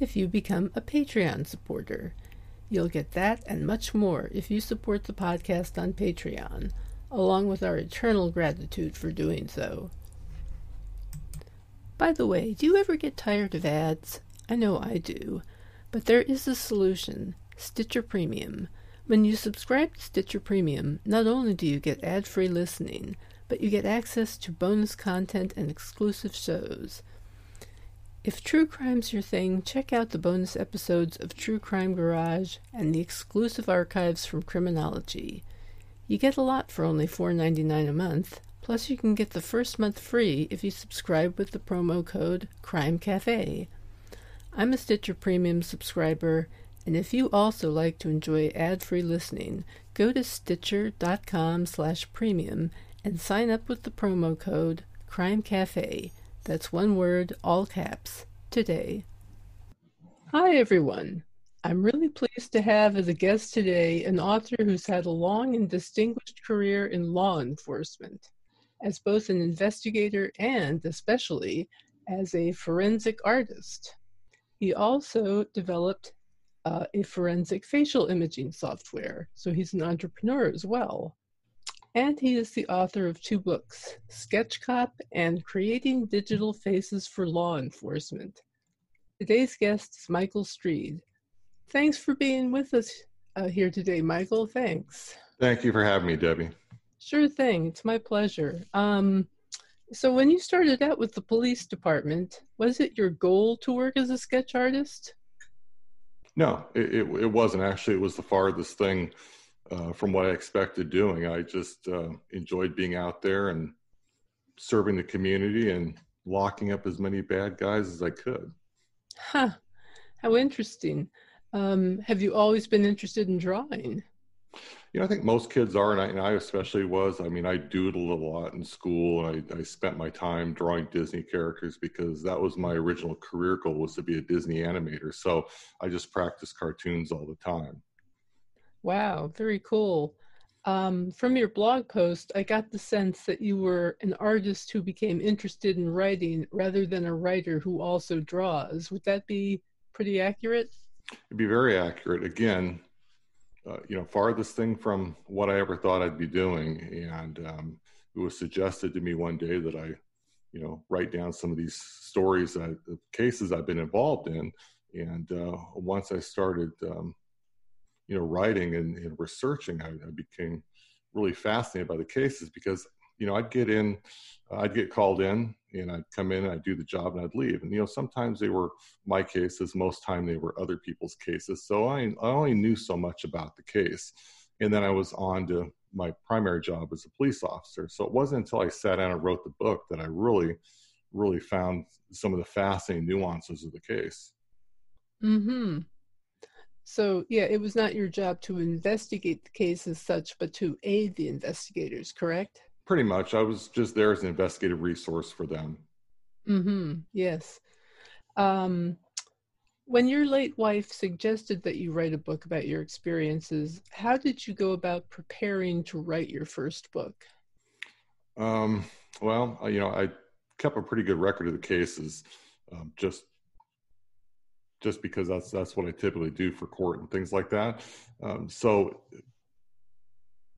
if you become a Patreon supporter. You'll get that and much more if you support the podcast on Patreon, along with our eternal gratitude for doing so. By the way, do you ever get tired of ads? I know I do. But there is a solution Stitcher Premium. When you subscribe to Stitcher Premium, not only do you get ad free listening, but you get access to bonus content and exclusive shows. If true crime's your thing, check out the bonus episodes of True Crime Garage and the exclusive archives from Criminology. You get a lot for only $4.99 a month, plus you can get the first month free if you subscribe with the promo code Crime Cafe. I'm a Stitcher Premium subscriber, and if you also like to enjoy ad-free listening, go to stitcher.com slash premium and sign up with the promo code Crime Cafe that's one word, all caps, today. Hi, everyone. I'm really pleased to have as a guest today an author who's had a long and distinguished career in law enforcement, as both an investigator and, especially, as a forensic artist. He also developed uh, a forensic facial imaging software, so he's an entrepreneur as well and he is the author of two books, Sketch Cop and Creating Digital Faces for Law Enforcement. Today's guest is Michael Streed. Thanks for being with us uh, here today, Michael. Thanks. Thank you for having me, Debbi. Sure thing. It's my pleasure. Um, so, when you started out with the police department, was it your goal to work as a sketch artist? No, it, it, it wasn't. Actually, it was the farthest thing uh, from what I expected doing. I just uh, enjoyed being out there and serving the community and locking up as many bad guys as I could. Huh. How interesting. Um, have you always been interested in drawing? You know, I think most kids are, and I, and I especially was. I mean, I doodled a lot in school, and I, I spent my time drawing Disney characters because that was my original career goal was to be a Disney animator. So I just practiced cartoons all the time. Wow, very cool. Um, from your blog post, I got the sense that you were an artist who became interested in writing rather than a writer who also draws. Would that be pretty accurate? It'd be very accurate. Again, uh, you know, farthest thing from what I ever thought I'd be doing. And um, it was suggested to me one day that I, you know, write down some of these stories, that, the cases I've been involved in. And uh, once I started um, you know, writing and, and researching, I, I, became really fascinated by the cases because, you know, I'd get in, I'd get called in and I'd come in and I'd do the job and I'd leave. And, you know, sometimes they were my cases, most time they were other people's cases. So I, I only knew so much about the case. And then I was on to my primary job as a police officer. So it wasn't until I sat down and wrote the book that I really, really found some of the fascinating nuances of the case. Hmm. So, yeah, it was not your job to investigate the case as such, but to aid the investigators, correct? Pretty much. I was just there as an investigative resource for them. Mm-hmm. Yes. Um, when your late wife suggested that you write a book about your experiences, how did you go about preparing to write your first book? Um, well, you know, I kept a pretty good record of the cases, um, just just because that's that's what I typically do for court and things like that. Um, so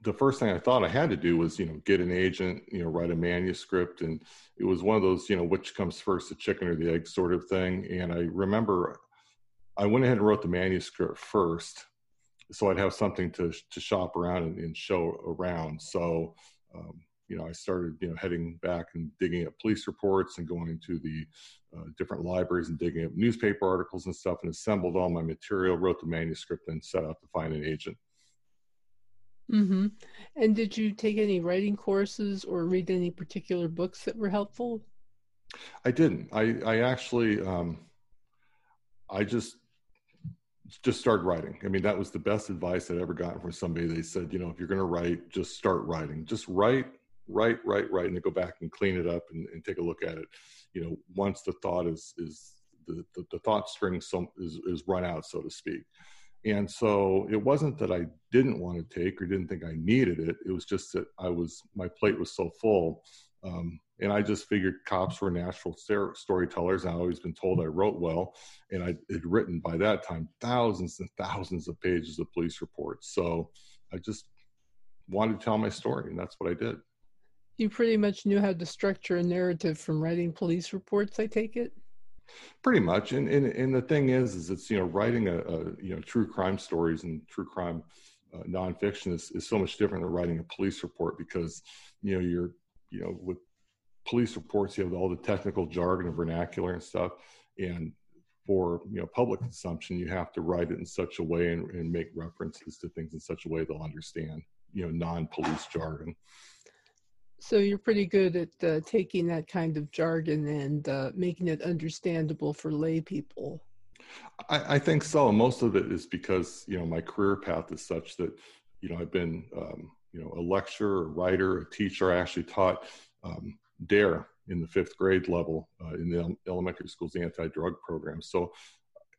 the first thing I thought I had to do was, you know, get an agent, you know, write a manuscript. And it was one of those, you know, which comes first, the chicken or the egg sort of thing. And I remember I went ahead and wrote the manuscript first. So I'd have something to, to shop around and, and show around. So, um, you know, I started, you know, heading back and digging up police reports and going to the uh, different libraries and digging up newspaper articles and stuff and assembled all my material, wrote the manuscript, and set out to find an agent. Mm-hmm. And did you take any writing courses or read any particular books that were helpful? I didn't. I, I actually, um, I just just start writing. I mean, that was the best advice I'd ever gotten from somebody. They said, you know, if you're going to write, just start writing. Just write, write, right, right, and then go back and clean it up and, and take a look at it. You know, once the thought is is the, the, the thought string some, is, is run out, so to speak. And so it wasn't that I didn't want to take or didn't think I needed it. It was just that I was my plate was so full. Um, and I just figured cops were natural storytellers. I've always been told I wrote well, and I had written by that time thousands and thousands of pages of police reports. So I just wanted to tell my story, and that's what I did. You pretty much knew how to structure a narrative from writing police reports. I take it. Pretty much, and and, and the thing is, is it's you know writing a, a you know true crime stories and true crime uh, nonfiction is, is so much different than writing a police report because you know you're you know with police reports, you have all the technical jargon and vernacular and stuff. And for you know public consumption, you have to write it in such a way and, and make references to things in such a way they'll understand. You know, non-police jargon. So you're pretty good at uh, taking that kind of jargon and uh, making it understandable for lay people. I, I, think so. Most of it is because you know my career path is such that you know I've been um, you know a lecturer, a writer, a teacher. I actually taught um, DARE in the fifth grade level uh, in the elementary school's anti-drug program. So,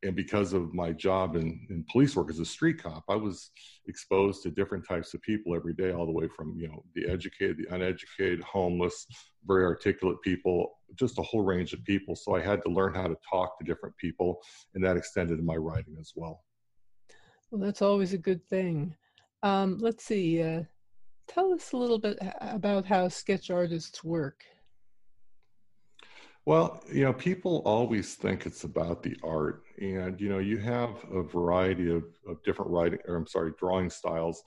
and because of my job in, in police work as a street cop, I was exposed to different types of people every day, all the way from you know the educated, the uneducated, homeless, very articulate people, just a whole range of people. So I had to learn how to talk to different people, and that extended to my writing as well. Well, that's always a good thing. Um, let's see. Uh, tell us a little bit about how sketch artists work. Well, you know, people always think it's about the art, and you know, you have a variety of, of different writing, or I'm sorry, drawing styles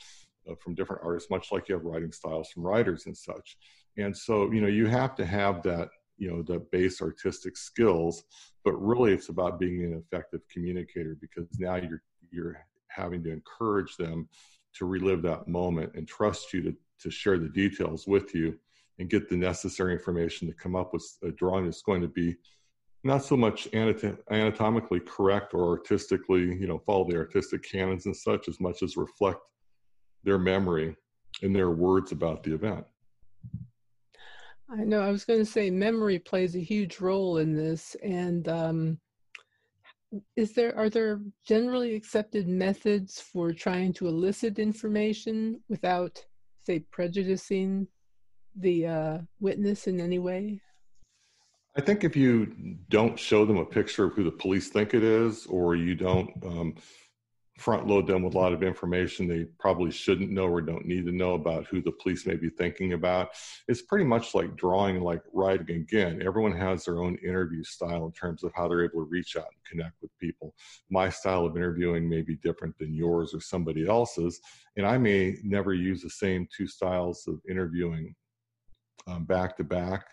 uh, from different artists, much like you have writing styles from writers and such. And so, you know, you have to have that, you know, the base artistic skills, but really, it's about being an effective communicator because now you're you're having to encourage them to relive that moment and trust you to, to share the details with you and get the necessary information to come up with a drawing that's going to be not so much anatomically correct or artistically, you know, follow the artistic canons and such as much as reflect their memory and their words about the event. I know. I was going to say memory plays a huge role in this, and um, is there are there generally accepted methods for trying to elicit information without say prejudicing the uh, witness in any way i think if you don't show them a picture of who the police think it is or you don't um, front load them with a lot of information they probably shouldn't know or don't need to know about who the police may be thinking about. It's pretty much like drawing, like writing. Again, everyone has their own interview style in terms of how they're able to reach out and connect with people. My style of interviewing may be different than yours or somebody else's, and I may never use the same two styles of interviewing um, back to back.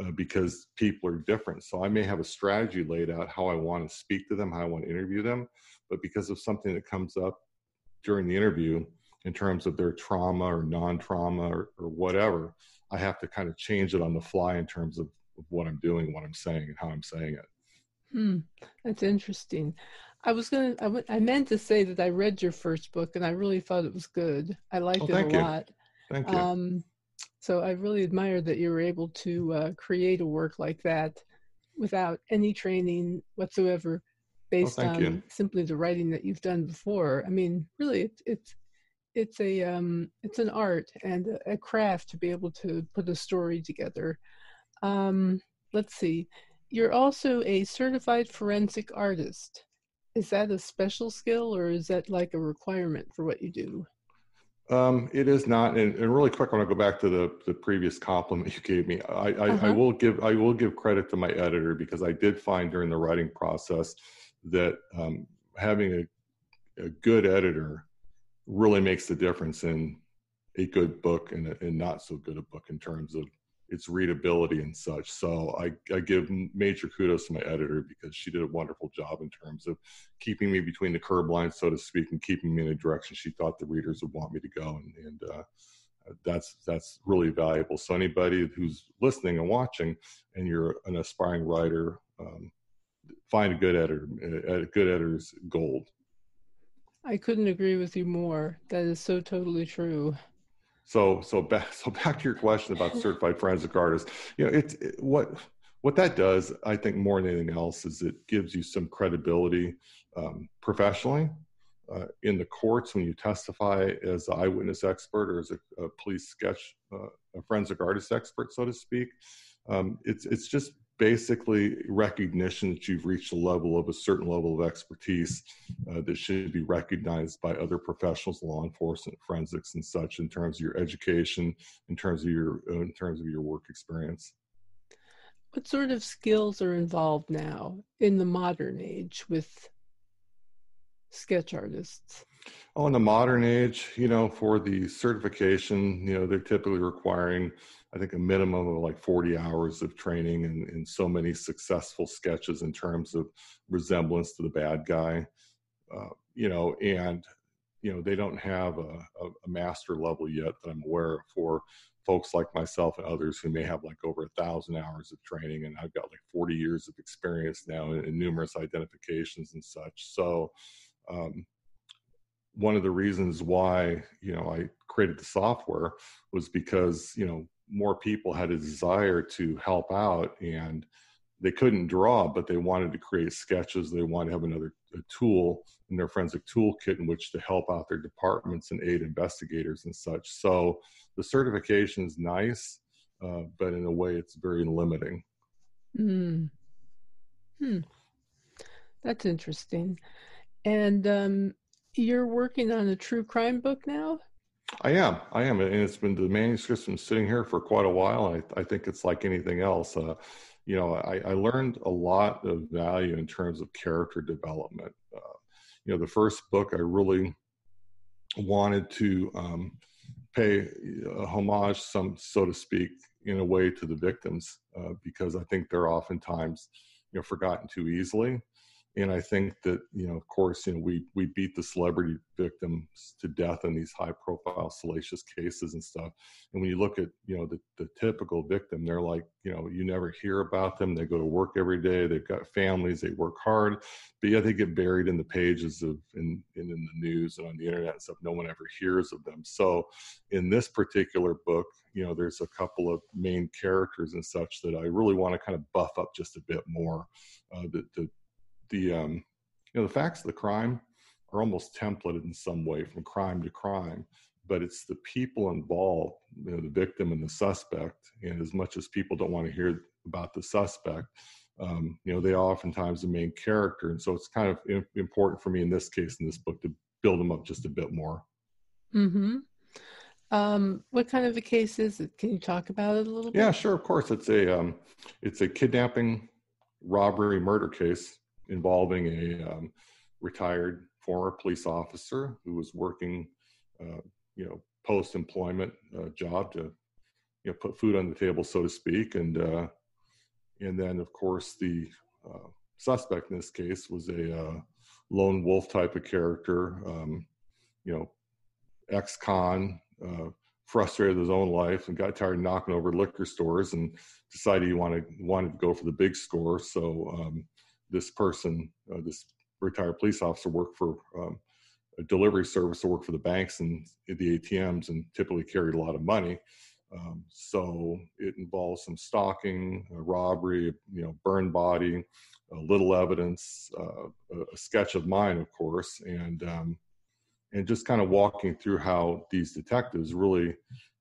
Uh, because people are different. So I may have a strategy laid out how I want to speak to them, how I want to interview them, but because of something that comes up during the interview in terms of their trauma or non-trauma or, or whatever, I have to kind of change it on the fly in terms of, of what I'm doing, what I'm saying, and how I'm saying it. Hmm, that's interesting. I was gonna, I, w- I meant to say that I read your first book and I really thought it was good. I liked oh, it a you. lot. Thank you. Um, so I really admire that you were able to uh, create a work like that without any training whatsoever based oh, on you. simply the writing that you've done before. I mean, really, it's it's it's a um, it's an art and a, craft to be able to put a story together. Um, let's see, you're also a certified forensic artist. Is that a special skill or is that like a requirement for what you do? Um, it is not, and, and, really quick, I want to go back to the, the previous compliment you gave me. I, I, uh-huh. I, will give I will give credit to my editor because I did find during the writing process that um, having a, a, good editor really makes the difference in a good book and, a, and not so good a book in terms of its readability and such. So I, I give major kudos to my editor because she did a wonderful job in terms of keeping me between the curb lines, so to speak, and keeping me in a direction she thought the readers would want me to go. And, and uh, that's that's really valuable. So anybody who's listening and watching, and you're an aspiring writer, um, find a good editor. A good editor's gold. I couldn't agree with you more. That is so totally true. So, so back, so back to your question about certified forensic artists. You know, it's it, what what that does. I think more than anything else is it gives you some credibility um, professionally uh, in the courts when you testify as an eyewitness expert or as a, a police sketch, uh, a forensic artist expert, so to speak. Um, it's it's just basically recognition that you've reached a level of a certain level of expertise uh, that should be recognized by other professionals, law enforcement, forensics, and such, in terms of your education, in terms of your uh, in terms of your work experience. What sort of skills are involved now in the modern age with sketch artists? Oh, in the modern age, you know, for the certification, you know, they're typically requiring, I think, a minimum of like 40 hours of training and, and so many successful sketches in terms of resemblance to the bad guy, uh, you know, and, you know, they don't have a, a, master level yet that I'm aware of for folks like myself and others who may have like over a thousand hours of training and i've got like 40 years of experience now in, in numerous identifications and such. So um, one of the reasons why you know I created the software was because you know more people had a desire to help out and they couldn't draw but they wanted to create sketches. They wanted to have another tool in their forensic toolkit in which to help out their departments and aid investigators and such. So the certification is nice uh, but in a way it's very limiting. Mm. hmm. That's interesting. And um, you're working on a true crime book now? I am. I am. And it's been the manuscript's been sitting here for quite a while. I, I think it's like anything else. Uh, you know, I, I, learned a lot of value in terms of character development. Uh, you know, the first book I really wanted to um, pay a homage, some so to speak, in a way to the victims uh, because I think they're oftentimes you know forgotten too easily and I think that you know, of course, you know, we we beat the celebrity victims to death in these high-profile salacious cases and stuff. And when you look at you know the the typical victim, they're like you know you never hear about them. They go to work every day. They've got families. They work hard, but yet they get buried in the pages of in in, in the news and on the internet and stuff. No one ever hears of them. So, in this particular book, you know, there's a couple of main characters and such that I really want to kind of buff up just a bit more. Uh, the um, you know the facts of the crime are almost templated in some way from crime to crime but it's the people involved you know the victim and the suspect and as much as people don't want to hear about the suspect um, you know they are oftentimes the main character and so it's kind of important for me in this case in this book to build them up just a bit more. Mm-hmm. Um, what kind of a case is it? Can you talk about it a little bit? Yeah sure of course. It's a um, it's a kidnapping robbery murder case involving a um, retired former police officer who was working, uh, you know, post-employment uh, job to, you know, put food on the table, so to speak, and uh, and then of course the uh, suspect in this case was a uh, lone wolf type of character, um, you know, ex-con, uh, frustrated with his own life and got tired of knocking over liquor stores and decided he wanted wanted to go for the big score. So um, this person, uh, this retired police officer, worked for um, a delivery service to work for the banks and the ATMs, and typically carried a lot of money. Um, so it involves some stalking, a robbery, you know, burn body, little evidence, uh, a sketch of mine, of course, and um, and just kind of walking through how these detectives really,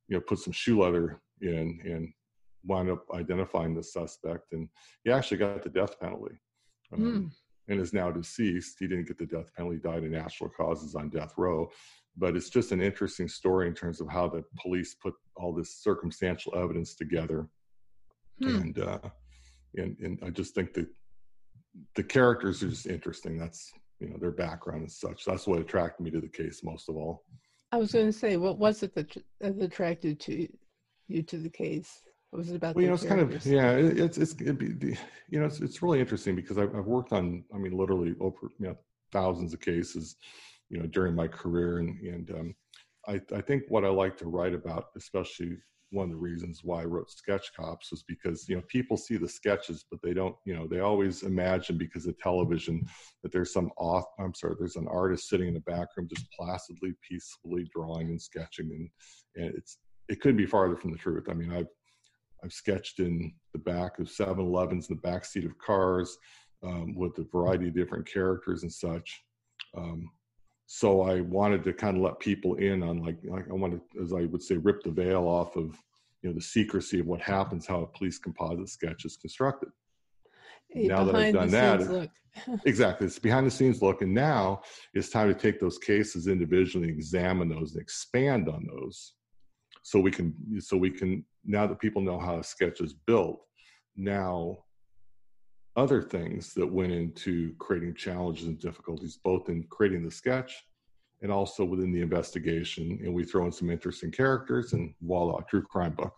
you know, put some shoe leather in and wound up identifying the suspect, and he actually got the death penalty um, mm. and is now deceased. He didn't get the death penalty, died of natural causes on death row. But it's just an interesting story in terms of how the police put all this circumstantial evidence together. Mm. And, uh, and, and I just think that the characters are just interesting. That's, you know, their background and such. That's what attracted me to the case most of all. I was going to say, what was it that, that attracted to you to the case? Was it about? Well, you know, it's kind of yeah. It, it's it's it be, you know it's it's really interesting because I've, I've worked on I mean literally over you know thousands of cases, you know during my career and and um, I I think what I like to write about, especially one of the reasons why I wrote Sketch Cops was because you know people see the sketches, but they don't you know they always imagine because of television that there's some off I'm sorry there's an artist sitting in the back room just placidly, peacefully drawing and sketching, and and it's it couldn't be farther from the truth. I mean I've I've sketched in the back of 7-Elevens, in the back seat of cars, um, with a variety of different characters and such. Um, so I wanted to kind of let people in on like, like I wanted, as I would say, rip the veil off of you know the secrecy of what happens, how a police composite sketch is constructed. Hey, now that I've done that, exactly, it's behind the scenes look, and now it's time to take those cases individually, examine those, and expand on those, so we can so we can now that people know how a sketch is built, now other things that went into creating challenges and difficulties, both in creating the sketch and also within the investigation. And we throw in some interesting characters, and voila, true crime book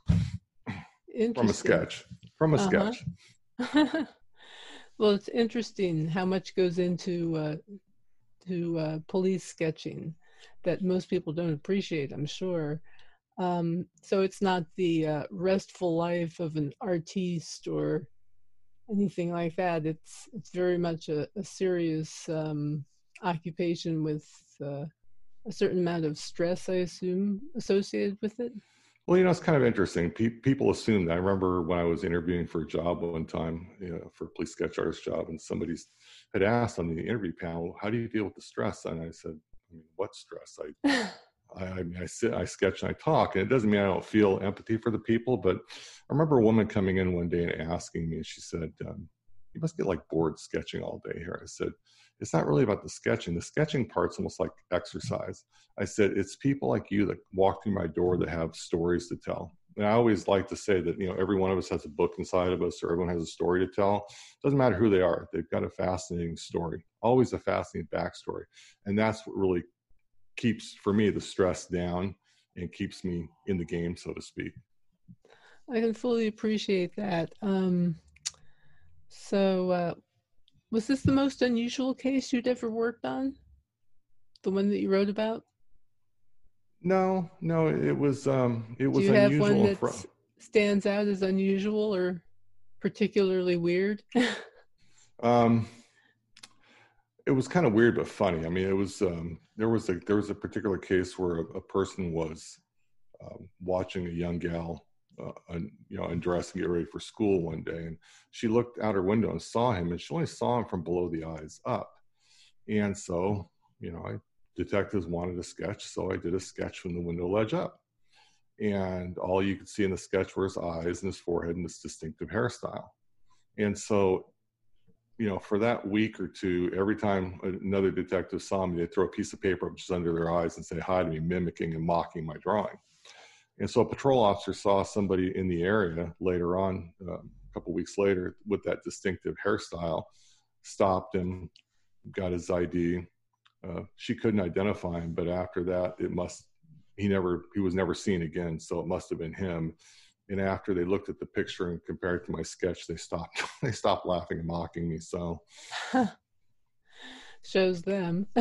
from a sketch. From a uh-huh. sketch. well, it's interesting how much goes into uh, to uh, police sketching that most people don't appreciate. I'm sure. Um, so it's not the uh, restful life of an artiste or anything like that. It's it's very much a, a serious um, occupation with uh, a certain amount of stress, I assume, associated with it. Well, you know, it's kind of interesting. Pe- people assume that. I remember when I was interviewing for a job one time, you know, for a police sketch artist job, and somebody had asked on the interview panel, "How do you deal with the stress?" And I said, I mean, "What stress?" I I, I, I sit, I sketch, and I talk, and it doesn't mean I don't feel empathy for the people. But I remember a woman coming in one day and asking me, and she said, um, "You must get like bored sketching all day here." I said, "It's not really about the sketching. The sketching part's almost like exercise." I said, "It's people like you that walk through my door that have stories to tell." And I always like to say that you know every one of us has a book inside of us, or everyone has a story to tell. It doesn't matter who they are; they've got a fascinating story, always a fascinating backstory, and that's what really keeps for me the stress down and keeps me in the game so to speak. I can fully appreciate that. Um, so uh, was this the most unusual case you'd ever worked on? The one that you wrote about? No no it was um it was Do you unusual have one that stands out as unusual or particularly weird? Um it was kind of weird but funny. I mean, it was um, there was a there was a particular case where a, a person was um, watching a young gal, uh, un, you know, undress and get ready for school one day, and she looked out her window and saw him, and she only saw him from below the eyes up, and so you know, I detectives wanted a sketch, so I did a sketch from the window ledge up, and all you could see in the sketch were his eyes and his forehead and his distinctive hairstyle, and so you know, for that week or two, every time another detective saw me, they'd throw a piece of paper just under their eyes and say hi to me, mimicking and mocking my drawing. And so a patrol officer saw somebody in the area later on, uh, a couple weeks later, with that distinctive hairstyle, stopped him, got his ID. Uh, she couldn't identify him, but after that, it must he never he was never seen again. So it must have been him and after they looked at the picture and compared to my sketch they stopped they stopped laughing and mocking me so. Shows them.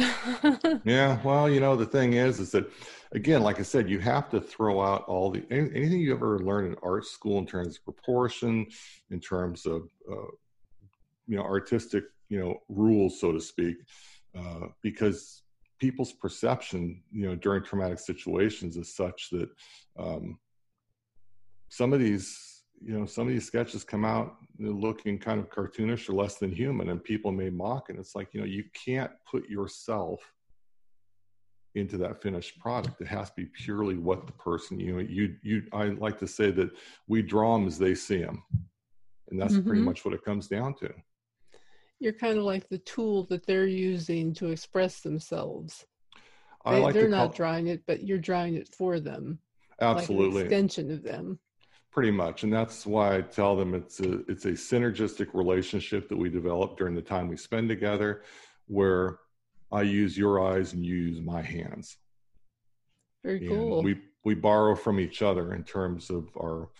Yeah well you know the thing is is that again like i said you have to throw out all the anything you ever learn in art school in terms of proportion in terms of uh, you know artistic you know rules so to speak uh, because people's perception you know during traumatic situations is such that um, some of these you know some of these sketches come out looking kind of cartoonish or less than human and people may mock and it's like you know you can't put yourself into that finished product. It has to be purely what the person you know you you i like to say that we draw them as they see them and that's mm-hmm. pretty much what it comes down to. You're kind of like the tool that they're using to express themselves. I like they, are not drawing it but you're drawing it for them absolutely. like extension of them pretty much. And that's why i tell them it's a it's a synergistic relationship that we develop during the time we spend together where i use your eyes and you use my hands. Very and cool. we we borrow from each other in terms of our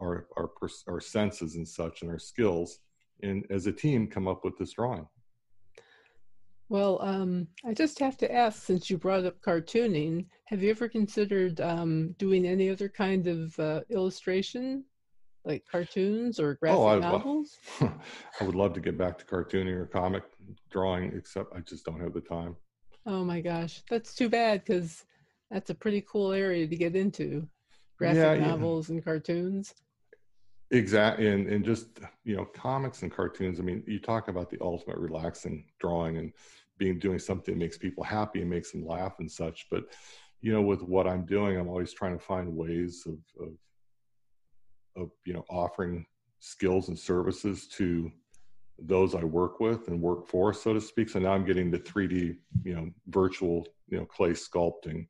our our our senses and such and our skills. And as a team come up with this drawing Well, um, I just have to ask, since you brought up cartooning, have you ever considered um, doing any other kind of uh, illustration, like cartoons or graphic oh, I, novels? I would love to get back to cartooning or comic drawing, except I just don't have the time. Oh my gosh, that's too bad because that's a pretty cool area to get into graphic yeah, novels yeah. and cartoons. Exactly, and and just you know, comics and cartoons. I mean, you talk about the ultimate relaxing drawing and being doing something that makes people happy and makes them laugh and such. But you know, with what I'm doing, I'm always trying to find ways of of, of you know offering skills and services to those I work with and work for, so to speak. So now I'm getting the 3D, you know, virtual, you know, clay sculpting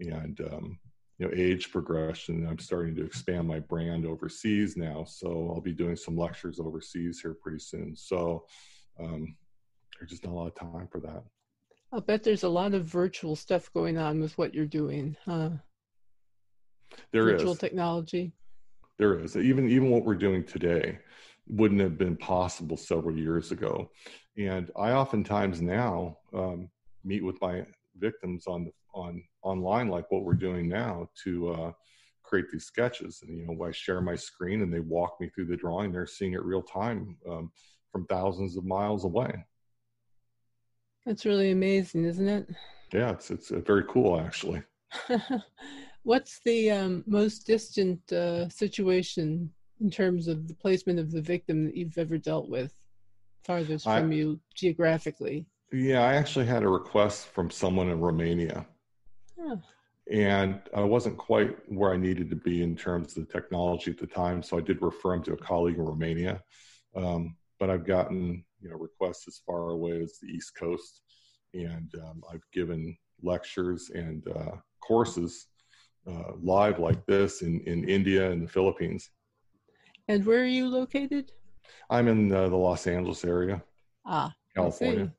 and um, you know age progression i'm starting to expand my brand overseas now so i'll be doing some lectures overseas here pretty soon so um, there's just not a lot of time for that. I'll bet there's a lot of virtual stuff going on with what you're doing huh there virtual is. technology. There is. Even even what we're doing today wouldn't have been possible several years ago. And i oftentimes now um, meet with my victims on the on online like what we're doing now to uh, create these sketches. And you know i share my screen and they walk me through the drawing. They're seeing it real time um, from thousands of miles away that's really amazing isn't it yeah it's it's uh, very cool actually what's the um, most distant uh, situation in terms of the placement of the victim that you've ever dealt with farthest from I, you geographically yeah, I actually had a request from someone in Romania. And I wasn't quite where I needed to be in terms of the technology at the time, so I did refer him to a colleague in Romania. Um, but I've gotten you know requests as far away as the East Coast, and um, I've given lectures and uh, courses uh, live like this in in India and the Philippines. And where are you located? I'm in uh, the Los Angeles area. Ah, California.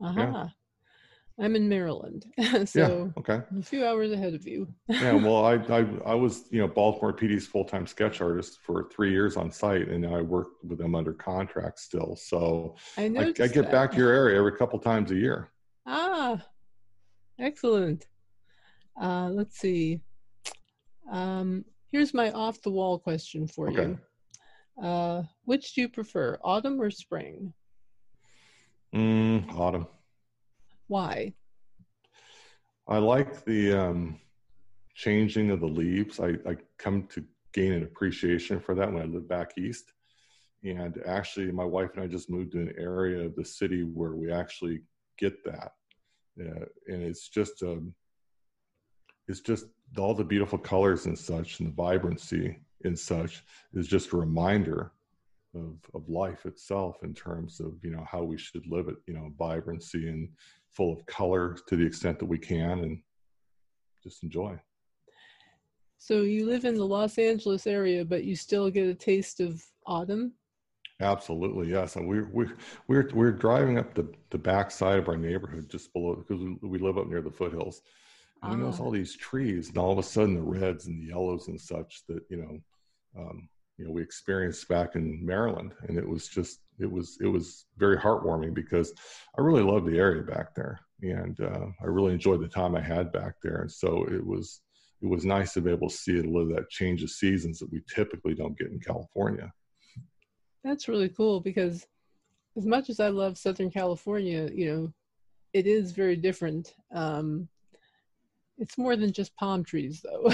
Uh-huh. Yeah. I'm in Maryland, so yeah, okay. a few hours ahead of you. yeah, well, I, I I was you know Baltimore PD's full time sketch artist for three years on site, and I worked with them under contract still. So I, I, I get that. back to your area every couple times a year. Ah, excellent. Uh, let's see. Um, here's my off the wall question for okay. you. Uh, which do you prefer, autumn or spring? Mm, autumn. Why? I like the um, changing of the leaves. I, I come to gain an appreciation for that when I live back east. And actually, my wife and I just moved to an area of the city where we actually get that. Uh, and it's just, um, it's just all the beautiful colors and such, and the vibrancy and such is just a reminder of, of life itself in terms of you know how we should live it you know vibrancy and full of color to the extent that we can and just enjoy. So you live in the los angeles area but you still get a taste of autumn? Absolutely yes. And we're we're we're, we're driving up the the back side of our neighborhood just below because we, we live up near the foothills. And ah. we notice all these trees and all of a sudden the reds and the yellows and such that you know um, you know we experienced back in Maryland, and it was just it was it was very heartwarming because I really loved the area back there, and uh, I really enjoyed the time I had back there, and so it was it was nice to be able to see a little of that change of seasons that we typically don't get in California. That's really cool because as much as I love Southern California, you know, it is very different. Um, it's more than just palm trees, though.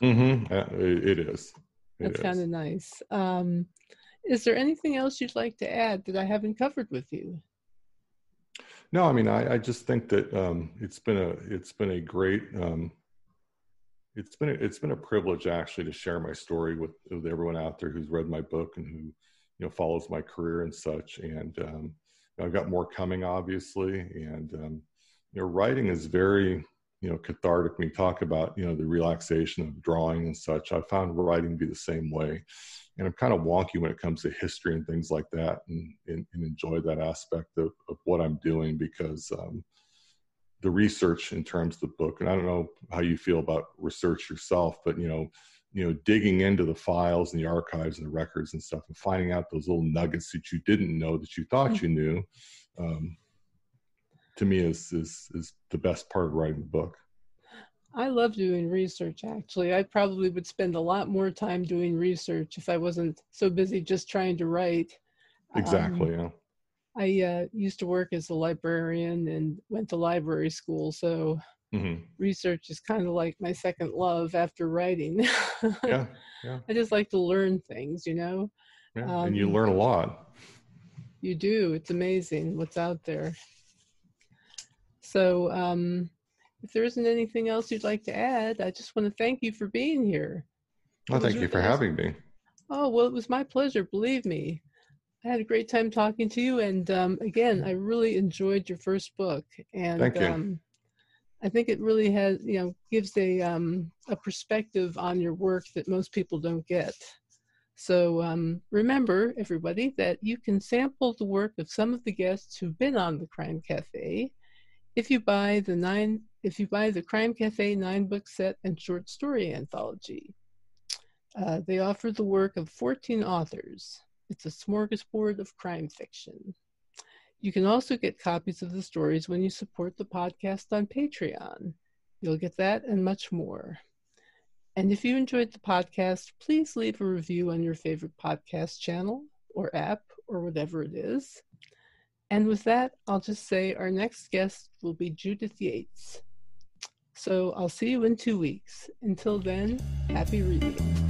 mm-hmm. it, it is. That's kind of nice. Um, is there anything else you'd like to add that I haven't covered with you? No, I mean, I, I just think that um, it's been a it's been a great um, it's been a, it's been a privilege actually to share my story with with everyone out there who's read my book and who you know follows my career and such. And um, I've got more coming, obviously. And um, you know, writing is very you know cathartic when you talk about you know the relaxation of drawing and such i found writing to be the same way and i'm kind of wonky when it comes to history and things like that and, and, and enjoy that aspect of, of what i'm doing because um, the research in terms of the book and i don't know how you feel about research yourself but you know you know digging into the files and the archives and the records and stuff and finding out those little nuggets that you didn't know that you thought mm-hmm. you knew um, to me is is is the best part of writing the book. I love doing research actually. I probably would spend a lot more time doing research if I wasn't so busy just trying to write. Exactly, um, yeah. I uh, used to work as a librarian and went to library school, so mm-hmm. research is kind of like my second love after writing. yeah, yeah. I just like to learn things, you know. Yeah, um, and you um, learn a lot. You do. It's amazing what's out there. So, um, if there isn't anything else you'd like to add, I just want to thank you for being here. Well, thank you for having me. Oh, well, it was my pleasure. Believe me. I had a great time talking to you. And um, again, I really enjoyed your first book. And thank you. Um, I think it really has, you know, gives a um, a perspective on your work that most people don't get. So um, remember, everybody, that you can sample the work of some of the guests who've been on the Crime Cafe if you buy the nine if you buy the Crime Cafe nine book set and short story anthology. Uh, they offer the work of 14 authors. It's a smorgasbord of crime fiction. You can also get copies of the stories when you support the podcast on Patreon. You'll get that and much more. And if you enjoyed the podcast, please leave a review on your favorite podcast channel or app or whatever it is. And with that, I'll just say our next guest will be Judith Yates. So I'll see you in two weeks. Until then, happy reading.